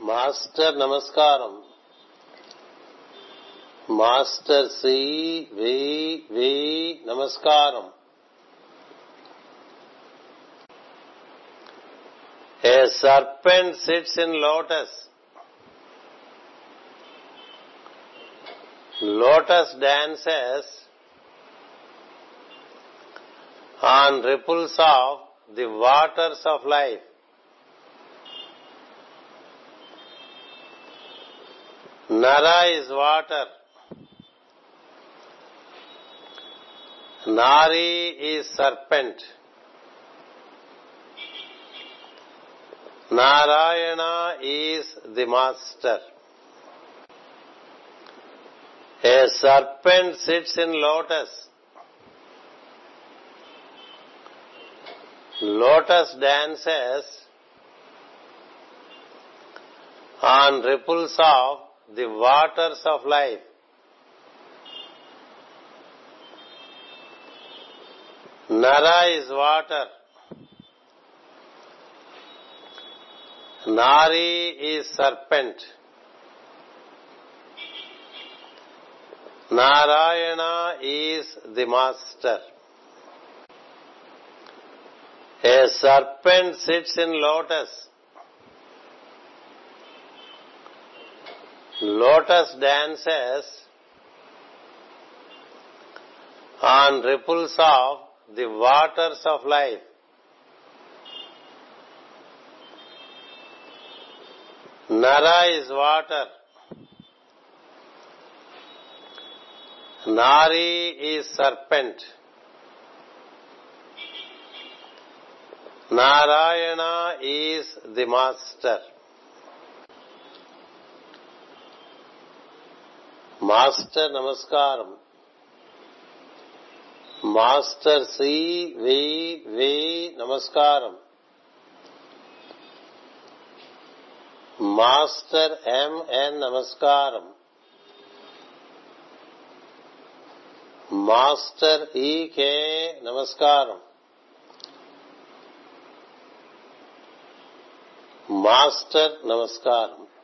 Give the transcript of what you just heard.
Master నమస్కారం master C V V నమస్కారం a serpent sits in lotus lotus dances on ripples of the waters of life Nara is water. Nari is serpent. Narayana is the master. A serpent sits in lotus. Lotus dances on ripples of the waters of life. Nara is water. Nari is serpent. Narayana is the master. A serpent sits in lotus. Lotus dances on ripples of the waters of life. Nara is water. Nari is serpent. Narayana is the master. Master నమస్కారం. Master C V V నమస్కారం. Master M N నమస్కారం. Master E K నమస్కారం. Master నమస్కారం.